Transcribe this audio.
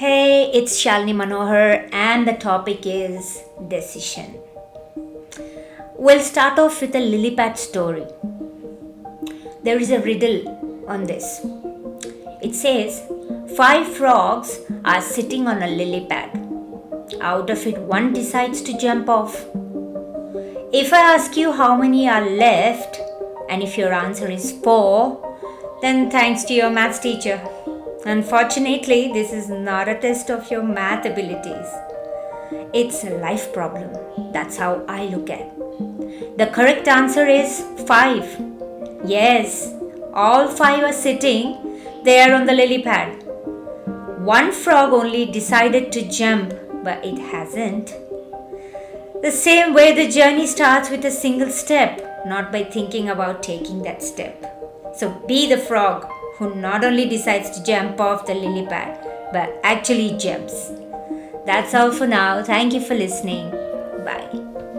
Hey, it's Shalini Manohar, and the topic is decision. We'll start off with a lily pad story. There is a riddle on this. It says, Five frogs are sitting on a lily pad. Out of it, one decides to jump off. If I ask you how many are left, and if your answer is four, then thanks to your maths teacher. Unfortunately, this is not a test of your math abilities. It's a life problem. That's how I look at. It. The correct answer is 5. Yes, all 5 are sitting there on the lily pad. One frog only decided to jump, but it hasn't. The same way the journey starts with a single step, not by thinking about taking that step. So be the frog who not only decides to jump off the lily pad, but actually jumps. That's all for now. Thank you for listening. Bye.